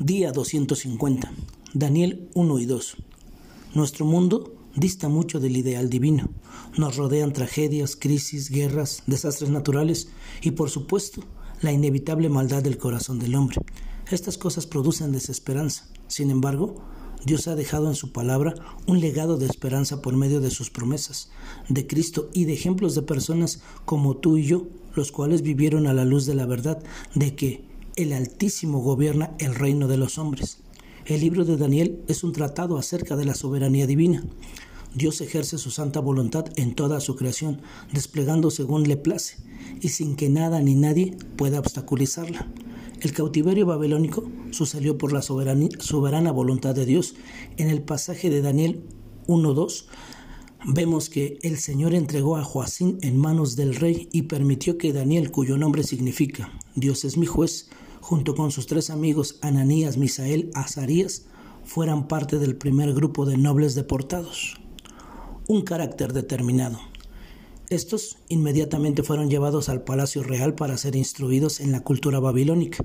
Día 250. Daniel 1 y 2. Nuestro mundo dista mucho del ideal divino. Nos rodean tragedias, crisis, guerras, desastres naturales y, por supuesto, la inevitable maldad del corazón del hombre. Estas cosas producen desesperanza. Sin embargo, Dios ha dejado en su palabra un legado de esperanza por medio de sus promesas, de Cristo y de ejemplos de personas como tú y yo, los cuales vivieron a la luz de la verdad de que el Altísimo gobierna el reino de los hombres. El libro de Daniel es un tratado acerca de la soberanía divina. Dios ejerce su santa voluntad en toda su creación, desplegando según le place, y sin que nada ni nadie pueda obstaculizarla. El cautiverio babilónico sucedió por la soberana voluntad de Dios. En el pasaje de Daniel 1.2 vemos que el Señor entregó a Joacín en manos del rey y permitió que Daniel, cuyo nombre significa Dios es mi juez, junto con sus tres amigos Ananías, Misael, Azarías, fueran parte del primer grupo de nobles deportados. Un carácter determinado. Estos inmediatamente fueron llevados al palacio real para ser instruidos en la cultura babilónica.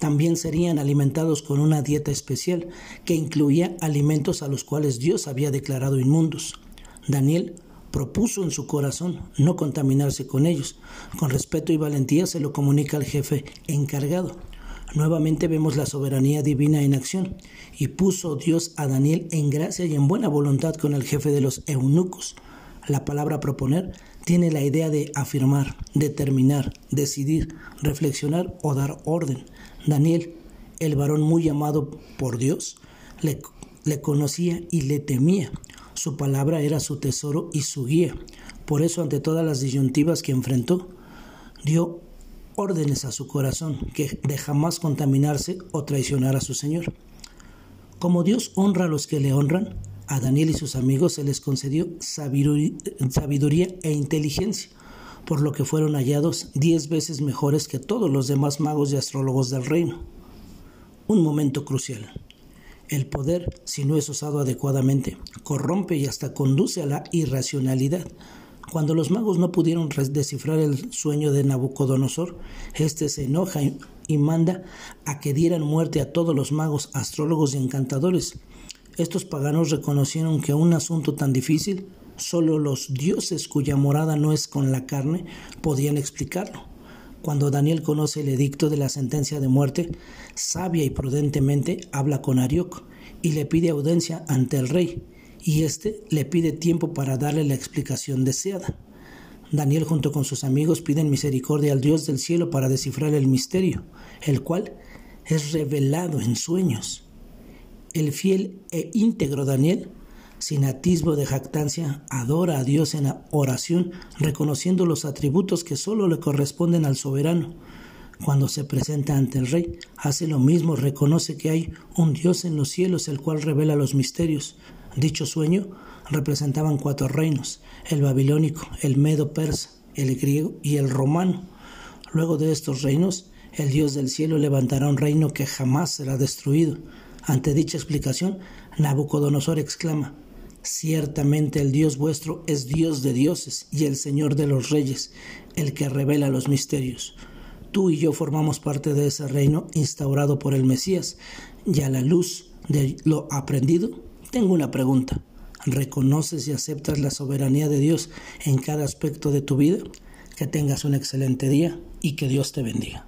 También serían alimentados con una dieta especial que incluía alimentos a los cuales Dios había declarado inmundos. Daniel propuso en su corazón no contaminarse con ellos. Con respeto y valentía se lo comunica al jefe encargado. Nuevamente vemos la soberanía divina en acción, y puso Dios a Daniel en gracia y en buena voluntad con el jefe de los eunucos. La palabra proponer tiene la idea de afirmar, determinar, decidir, reflexionar o dar orden. Daniel, el varón muy amado por Dios, le, le conocía y le temía. Su palabra era su tesoro y su guía. Por eso, ante todas las disyuntivas que enfrentó, dio órdenes a su corazón que de jamás contaminarse o traicionar a su Señor. Como Dios honra a los que le honran, a Daniel y sus amigos se les concedió sabiduría e inteligencia, por lo que fueron hallados diez veces mejores que todos los demás magos y astrólogos del reino. Un momento crucial. El poder, si no es usado adecuadamente, corrompe y hasta conduce a la irracionalidad, cuando los magos no pudieron descifrar el sueño de Nabucodonosor, éste se enoja y manda a que dieran muerte a todos los magos, astrólogos y encantadores. Estos paganos reconocieron que un asunto tan difícil, solo los dioses cuya morada no es con la carne podían explicarlo. Cuando Daniel conoce el edicto de la sentencia de muerte, sabia y prudentemente habla con Arioc y le pide audiencia ante el rey y éste le pide tiempo para darle la explicación deseada. Daniel junto con sus amigos piden misericordia al Dios del cielo para descifrar el misterio, el cual es revelado en sueños. El fiel e íntegro Daniel, sin atisbo de jactancia, adora a Dios en oración, reconociendo los atributos que sólo le corresponden al soberano. Cuando se presenta ante el rey, hace lo mismo, reconoce que hay un Dios en los cielos el cual revela los misterios, Dicho sueño representaban cuatro reinos, el babilónico, el medo persa, el griego y el romano. Luego de estos reinos, el Dios del cielo levantará un reino que jamás será destruido. Ante dicha explicación, Nabucodonosor exclama, Ciertamente el Dios vuestro es Dios de dioses y el Señor de los reyes, el que revela los misterios. Tú y yo formamos parte de ese reino instaurado por el Mesías, y a la luz de lo aprendido tengo una pregunta. ¿Reconoces y aceptas la soberanía de Dios en cada aspecto de tu vida? Que tengas un excelente día y que Dios te bendiga.